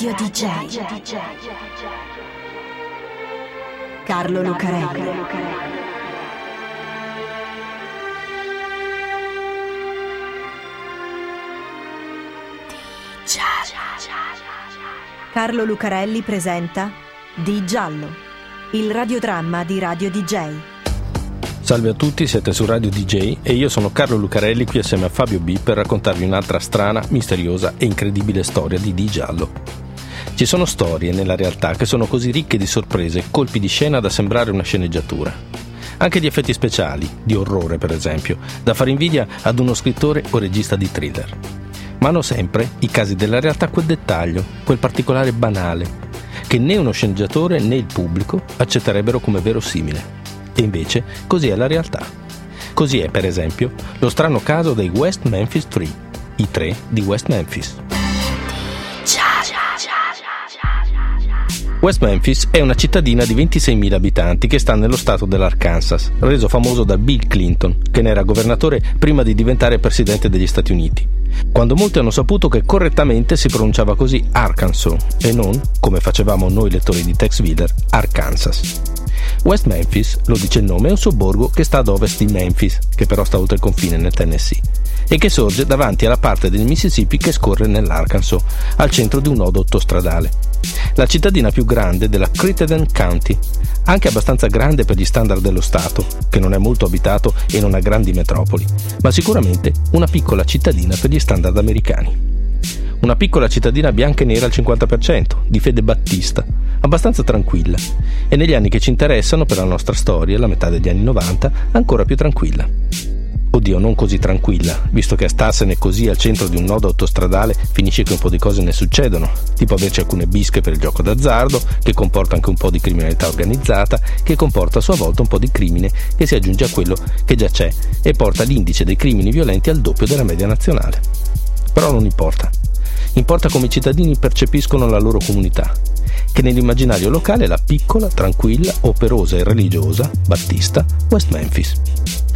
Radio DJ. Carlo Lucarelli. Carlo Lucarelli presenta Di Giallo, il radiodramma di Radio DJ. Salve a tutti, siete su Radio DJ e io sono Carlo Lucarelli qui assieme a Fabio B per raccontarvi un'altra strana, misteriosa e incredibile storia di Di Giallo. Ci sono storie nella realtà che sono così ricche di sorprese, colpi di scena da sembrare una sceneggiatura. Anche di effetti speciali, di orrore per esempio, da fare invidia ad uno scrittore o regista di thriller. Ma hanno sempre i casi della realtà quel dettaglio, quel particolare banale, che né uno sceneggiatore né il pubblico accetterebbero come verosimile. E invece così è la realtà. Così è, per esempio, lo strano caso dei West Memphis 3, i tre di West Memphis. West Memphis è una cittadina di 26.000 abitanti che sta nello stato dell'Arkansas, reso famoso da Bill Clinton, che ne era governatore prima di diventare presidente degli Stati Uniti. Quando molti hanno saputo che correttamente si pronunciava così Arkansas e non, come facevamo noi lettori di Tex Wheeler, Arkansas. West Memphis, lo dice il nome, è un sobborgo che sta ad ovest di Memphis, che però sta oltre il confine nel Tennessee, e che sorge davanti alla parte del Mississippi che scorre nell'Arkansas, al centro di un nodo autostradale. La cittadina più grande della Crittenden County, anche abbastanza grande per gli standard dello Stato, che non è molto abitato e non ha grandi metropoli, ma sicuramente una piccola cittadina per gli standard americani. Una piccola cittadina bianca e nera al 50%, di fede battista, abbastanza tranquilla, e negli anni che ci interessano per la nostra storia, la metà degli anni 90, ancora più tranquilla. Oddio, non così tranquilla, visto che a starsene così al centro di un nodo autostradale finisce che un po' di cose ne succedono, tipo averci alcune bische per il gioco d'azzardo, che comporta anche un po' di criminalità organizzata, che comporta a sua volta un po' di crimine che si aggiunge a quello che già c'è e porta l'indice dei crimini violenti al doppio della media nazionale. Però non importa. Importa come i cittadini percepiscono la loro comunità che nell'immaginario locale è la piccola, tranquilla, operosa e religiosa, battista, West Memphis.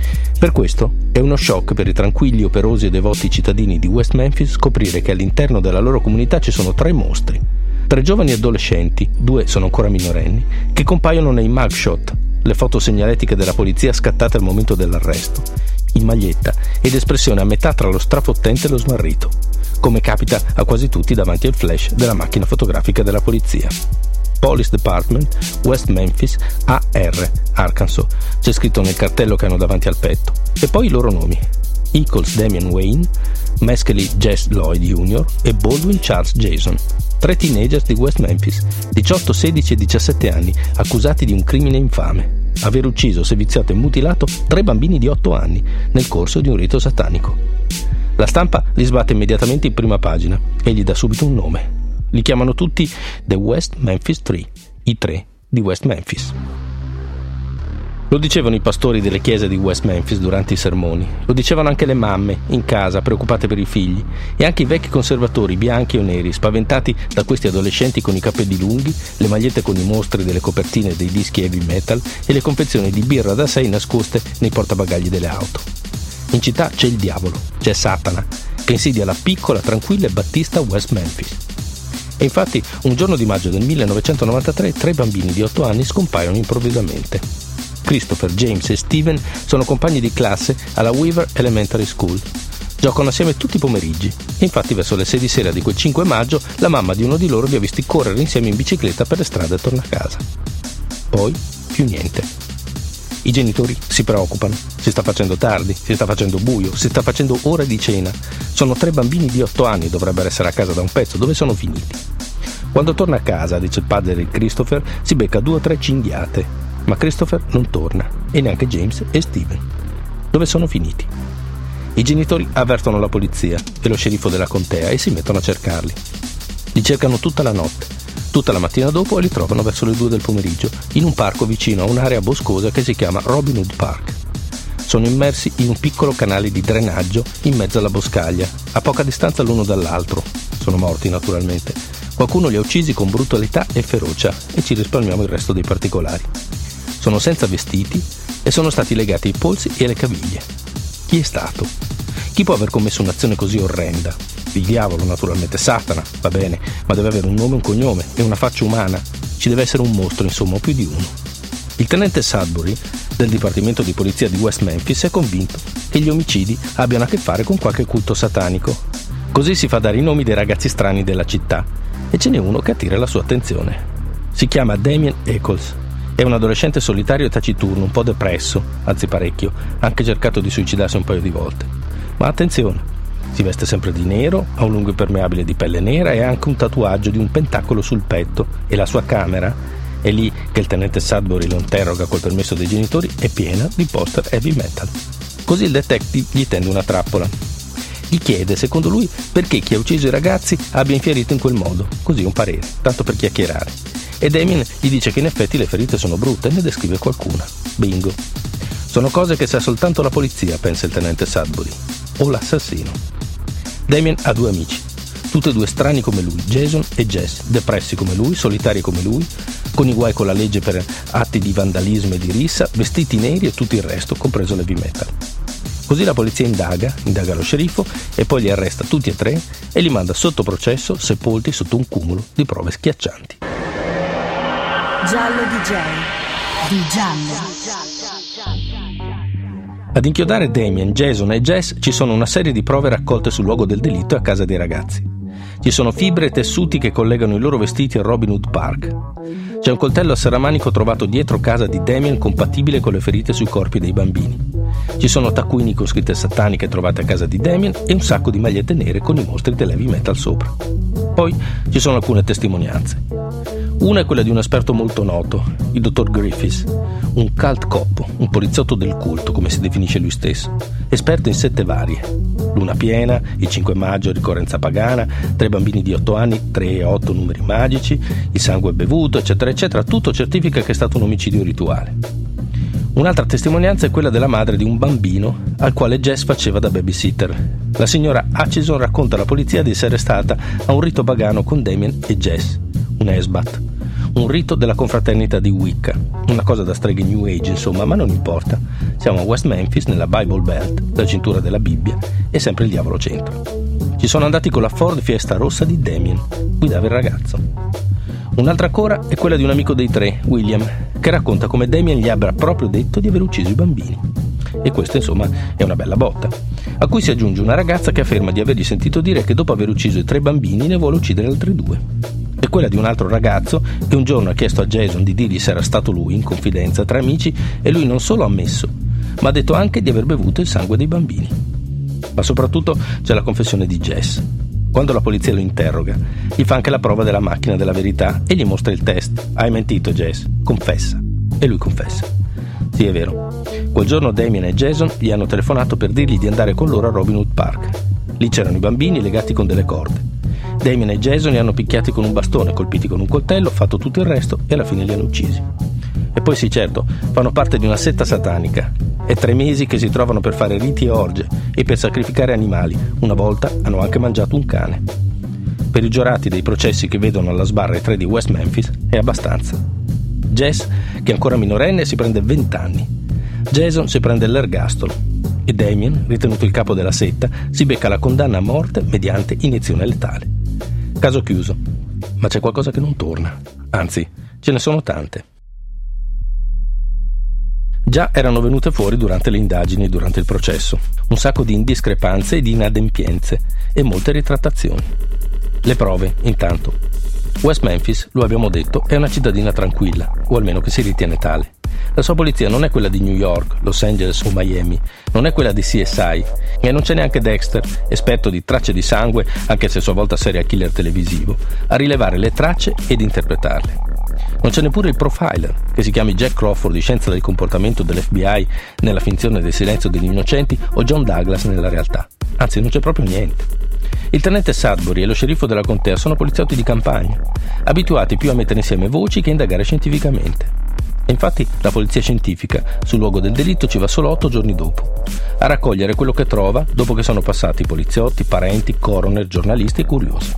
Per questo è uno shock per i tranquilli, operosi e devoti cittadini di West Memphis scoprire che all'interno della loro comunità ci sono tre mostri, tre giovani adolescenti, due sono ancora minorenni, che compaiono nei mugshot, le foto segnaletiche della polizia scattate al momento dell'arresto, in maglietta ed espressione a metà tra lo strafottente e lo smarrito come capita a quasi tutti davanti al flash della macchina fotografica della polizia. Police Department, West Memphis, AR, Arkansas. C'è scritto nel cartello che hanno davanti al petto. E poi i loro nomi. Eccles Damian Wayne, Mescali Jess Lloyd Jr. e Baldwin Charles Jason. Tre teenagers di West Memphis, 18, 16 e 17 anni, accusati di un crimine infame. Aver ucciso, seviziato e mutilato tre bambini di 8 anni nel corso di un rito satanico. La stampa li sbatte immediatamente in prima pagina e gli dà subito un nome. Li chiamano tutti The West Memphis Three, i tre di West Memphis. Lo dicevano i pastori delle chiese di West Memphis durante i sermoni, lo dicevano anche le mamme in casa preoccupate per i figli e anche i vecchi conservatori bianchi o neri spaventati da questi adolescenti con i capelli lunghi, le magliette con i mostri delle copertine dei dischi heavy metal e le confezioni di birra da sei nascoste nei portabagagli delle auto. In città c'è il diavolo, c'è Satana, che insidia la piccola, tranquilla e battista West Memphis. E infatti, un giorno di maggio del 1993, tre bambini di 8 anni scompaiono improvvisamente. Christopher, James e Steven sono compagni di classe alla Weaver Elementary School. Giocano assieme tutti i pomeriggi. Infatti, verso le 6 di sera di quel 5 maggio, la mamma di uno di loro li ha visti correre insieme in bicicletta per le strade torna a casa. Poi, più niente. I genitori si preoccupano, si sta facendo tardi, si sta facendo buio, si sta facendo ora di cena. Sono tre bambini di otto anni, dovrebbero essere a casa da un pezzo, dove sono finiti? Quando torna a casa, dice il padre di Christopher, si becca due o tre cinghiate, ma Christopher non torna, e neanche James e Steven. Dove sono finiti? I genitori avvertono la polizia e lo sceriffo della contea e si mettono a cercarli. Li cercano tutta la notte Tutta la mattina dopo li trovano verso le 2 del pomeriggio in un parco vicino a un'area boscosa che si chiama Robin Hood Park. Sono immersi in un piccolo canale di drenaggio in mezzo alla boscaglia, a poca distanza l'uno dall'altro. Sono morti naturalmente. Qualcuno li ha uccisi con brutalità e ferocia e ci risparmiamo il resto dei particolari. Sono senza vestiti e sono stati legati ai polsi e alle caviglie. Chi è stato? Chi può aver commesso un'azione così orrenda? Il diavolo, naturalmente, Satana, va bene, ma deve avere un nome un cognome e una faccia umana. Ci deve essere un mostro, insomma, o più di uno. Il tenente Sudbury del Dipartimento di Polizia di West Memphis è convinto che gli omicidi abbiano a che fare con qualche culto satanico. Così si fa dare i nomi dei ragazzi strani della città e ce n'è uno che attira la sua attenzione. Si chiama Damien Eccles. È un adolescente solitario e taciturno, un po' depresso, anzi parecchio, ha anche cercato di suicidarsi un paio di volte. Ma attenzione, si veste sempre di nero, ha un lungo impermeabile di pelle nera e ha anche un tatuaggio di un pentacolo sul petto e la sua camera, è lì che il tenente Sudbury lo interroga col permesso dei genitori, è piena di poster heavy metal. Così il detective gli tende una trappola. Gli chiede, secondo lui, perché chi ha ucciso i ragazzi abbia infierito in quel modo, così un parere, tanto per chiacchierare. E Damien gli dice che in effetti le ferite sono brutte e ne descrive qualcuna. Bingo. Sono cose che sa soltanto la polizia, pensa il tenente Sudbury. O l'assassino. Damien ha due amici, tutti e due strani come lui, Jason e Jess, depressi come lui, solitari come lui, con i guai con la legge per atti di vandalismo e di rissa, vestiti neri e tutto il resto, compreso l'heavy metal. Così la polizia indaga, indaga lo sceriffo e poi li arresta tutti e tre e li manda sotto processo sepolti sotto un cumulo di prove schiaccianti. Giallo DJ. Di giallo. Ad inchiodare Damien, Jason e Jess ci sono una serie di prove raccolte sul luogo del delitto e a casa dei ragazzi. Ci sono fibre e tessuti che collegano i loro vestiti a Robin Hood Park. C'è un coltello a serramanico trovato dietro casa di Damien compatibile con le ferite sui corpi dei bambini. Ci sono taccuini con scritte sataniche trovate a casa di Damien e un sacco di magliette nere con i mostri dell'heavy metal sopra. Poi ci sono alcune testimonianze. Una è quella di un esperto molto noto, il dottor Griffiths, un cult cop, un poliziotto del culto, come si definisce lui stesso, esperto in sette varie. Luna piena, il 5 maggio, ricorrenza pagana, tre bambini di 8 anni, 3 e 8 numeri magici, il sangue bevuto, eccetera, eccetera, tutto certifica che è stato un omicidio rituale. Un'altra testimonianza è quella della madre di un bambino al quale Jess faceva da babysitter. La signora Hutchison racconta alla polizia di essere stata a un rito pagano con Damien e Jess, un esbat, un rito della confraternita di Wicca, una cosa da streghe New Age insomma, ma non importa. Siamo a West Memphis nella Bible Belt, la cintura della Bibbia, e sempre il diavolo centro. Ci sono andati con la Ford Fiesta rossa di Damien, guidava il ragazzo. Un'altra ancora è quella di un amico dei tre, William, che racconta come Damien gli abbia proprio detto di aver ucciso i bambini. E questa insomma è una bella botta. A cui si aggiunge una ragazza che afferma di avergli sentito dire che dopo aver ucciso i tre bambini ne vuole uccidere altri due è quella di un altro ragazzo che un giorno ha chiesto a Jason di dirgli se era stato lui, in confidenza, tra amici, e lui non solo ha ammesso, ma ha detto anche di aver bevuto il sangue dei bambini. Ma soprattutto c'è la confessione di Jess. Quando la polizia lo interroga, gli fa anche la prova della macchina della verità e gli mostra il test. Hai mentito, Jess. Confessa. E lui confessa. Sì, è vero. Quel giorno Damien e Jason gli hanno telefonato per dirgli di andare con loro a Robin Hood Park. Lì c'erano i bambini legati con delle corde. Damien e Jason li hanno picchiati con un bastone, colpiti con un coltello, fatto tutto il resto e alla fine li hanno uccisi. E poi sì, certo, fanno parte di una setta satanica. È tre mesi che si trovano per fare riti e orge e per sacrificare animali. Una volta hanno anche mangiato un cane. Per i giurati dei processi che vedono alla sbarra i tre di West Memphis è abbastanza. Jess, che è ancora minorenne, si prende 20 anni. Jason si prende l'ergastolo e Damien, ritenuto il capo della setta, si becca la condanna a morte mediante iniezione letale. Caso chiuso. Ma c'è qualcosa che non torna. Anzi, ce ne sono tante. Già erano venute fuori durante le indagini e durante il processo. Un sacco di indiscrepanze e di inadempienze e molte ritrattazioni. Le prove, intanto. West Memphis, lo abbiamo detto, è una cittadina tranquilla, o almeno che si ritiene tale. La sua polizia non è quella di New York, Los Angeles o Miami, non è quella di CSI e non c'è neanche Dexter, esperto di tracce di sangue, anche se a sua volta serial killer televisivo, a rilevare le tracce ed interpretarle. Non c'è neppure il profiler, che si chiami Jack Crawford di scienza del comportamento dell'FBI nella finzione del silenzio degli innocenti o John Douglas nella realtà. Anzi, non c'è proprio niente. Il tenente Sudbury e lo sceriffo della contea sono poliziotti di campagna, abituati più a mettere insieme voci che a indagare scientificamente. Infatti la polizia scientifica sul luogo del delitto ci va solo otto giorni dopo, a raccogliere quello che trova dopo che sono passati poliziotti, parenti, coroner, giornalisti e curiosi.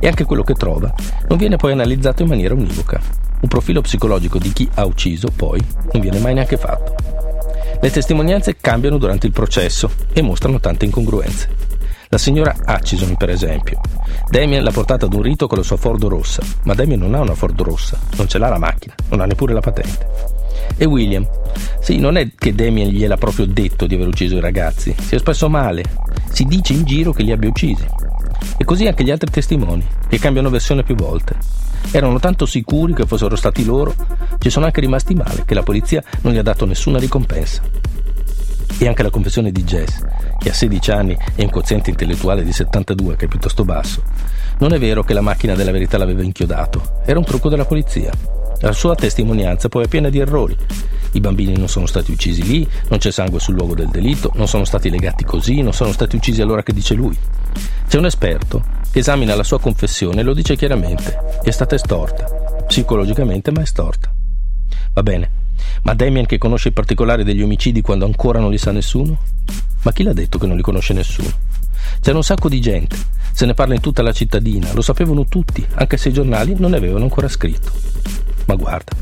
E anche quello che trova non viene poi analizzato in maniera univoca. Un profilo psicologico di chi ha ucciso, poi, non viene mai neanche fatto. Le testimonianze cambiano durante il processo e mostrano tante incongruenze. La signora Hutchison, per esempio. Damien l'ha portata ad un rito con la sua Ford rossa, ma Damien non ha una Ford rossa, non ce l'ha la macchina, non ha neppure la patente. E William? Sì, non è che Damien gliel'ha proprio detto di aver ucciso i ragazzi, si è espresso male. Si dice in giro che li abbia uccisi. E così anche gli altri testimoni, che cambiano versione più volte. Erano tanto sicuri che fossero stati loro, ci sono anche rimasti male che la polizia non gli ha dato nessuna ricompensa. E anche la confessione di Jess, che a 16 anni e un quoziente intellettuale di 72 che è piuttosto basso. Non è vero che la macchina della verità l'aveva inchiodato, era un trucco della polizia. La sua testimonianza poi è piena di errori. I bambini non sono stati uccisi lì, non c'è sangue sul luogo del delitto, non sono stati legati così, non sono stati uccisi all'ora che dice lui. C'è un esperto che esamina la sua confessione e lo dice chiaramente. È stata estorta. Psicologicamente, ma estorta. Va bene, ma Damien che conosce i particolari degli omicidi quando ancora non li sa nessuno? Ma chi l'ha detto che non li conosce nessuno? C'era un sacco di gente, se ne parla in tutta la cittadina, lo sapevano tutti, anche se i giornali non ne avevano ancora scritto. Ma guarda,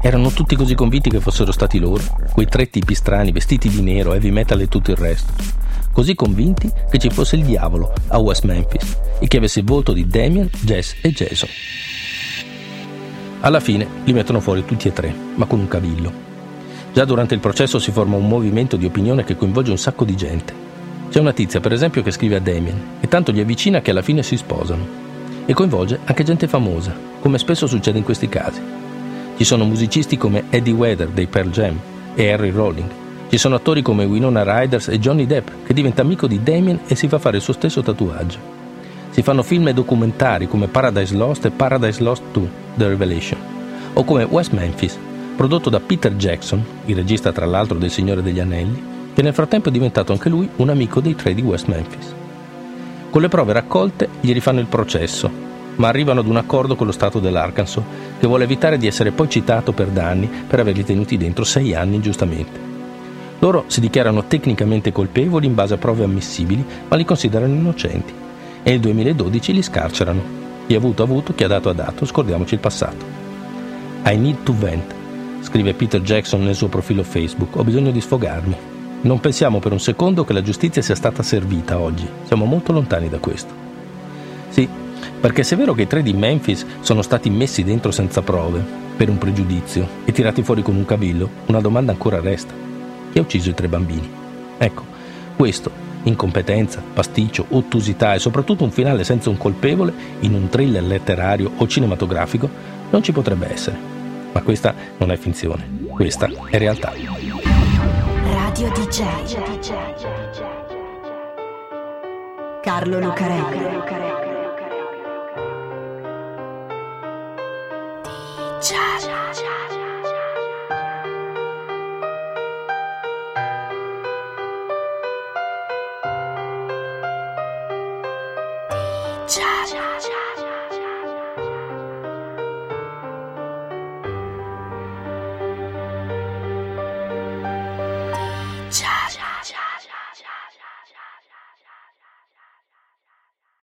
erano tutti così convinti che fossero stati loro, quei tre tipi strani vestiti di nero, heavy metal e tutto il resto. Così convinti che ci fosse il diavolo a West Memphis e che avesse il volto di Damien, Jess e Jason. Alla fine li mettono fuori tutti e tre, ma con un cavillo. Già durante il processo si forma un movimento di opinione che coinvolge un sacco di gente. C'è una tizia, per esempio, che scrive a Damien e tanto gli avvicina che alla fine si sposano. E coinvolge anche gente famosa, come spesso succede in questi casi. Ci sono musicisti come Eddie Vedder dei Pearl Jam e Harry Rolling. Ci sono attori come Winona Riders e Johnny Depp, che diventa amico di Damien e si fa fare il suo stesso tatuaggio. Si fanno film e documentari come Paradise Lost e Paradise Lost 2, The Revelation, o come West Memphis, prodotto da Peter Jackson, il regista tra l'altro del Signore degli Anelli, che nel frattempo è diventato anche lui un amico dei tre di West Memphis. Con le prove raccolte gli rifanno il processo, ma arrivano ad un accordo con lo Stato dell'Arkansas che vuole evitare di essere poi citato per danni per averli tenuti dentro sei anni ingiustamente. Loro si dichiarano tecnicamente colpevoli in base a prove ammissibili, ma li considerano innocenti e nel 2012 li scarcerano. Chi ha avuto avuto, chi ha dato ha dato, scordiamoci il passato. I need to vent, scrive Peter Jackson nel suo profilo Facebook, ho bisogno di sfogarmi. Non pensiamo per un secondo che la giustizia sia stata servita oggi, siamo molto lontani da questo. Sì, perché se è vero che i tre di Memphis sono stati messi dentro senza prove, per un pregiudizio, e tirati fuori con un cavillo, una domanda ancora resta. Chi ha ucciso i tre bambini? Ecco, questo incompetenza, pasticcio, ottusità e soprattutto un finale senza un colpevole in un thriller letterario o cinematografico non ci potrebbe essere. Ma questa non è finzione, questa è realtà. Radio DJ Carlo Lucarelli 恰恰恰恰恰恰恰恰恰恰恰恰恰恰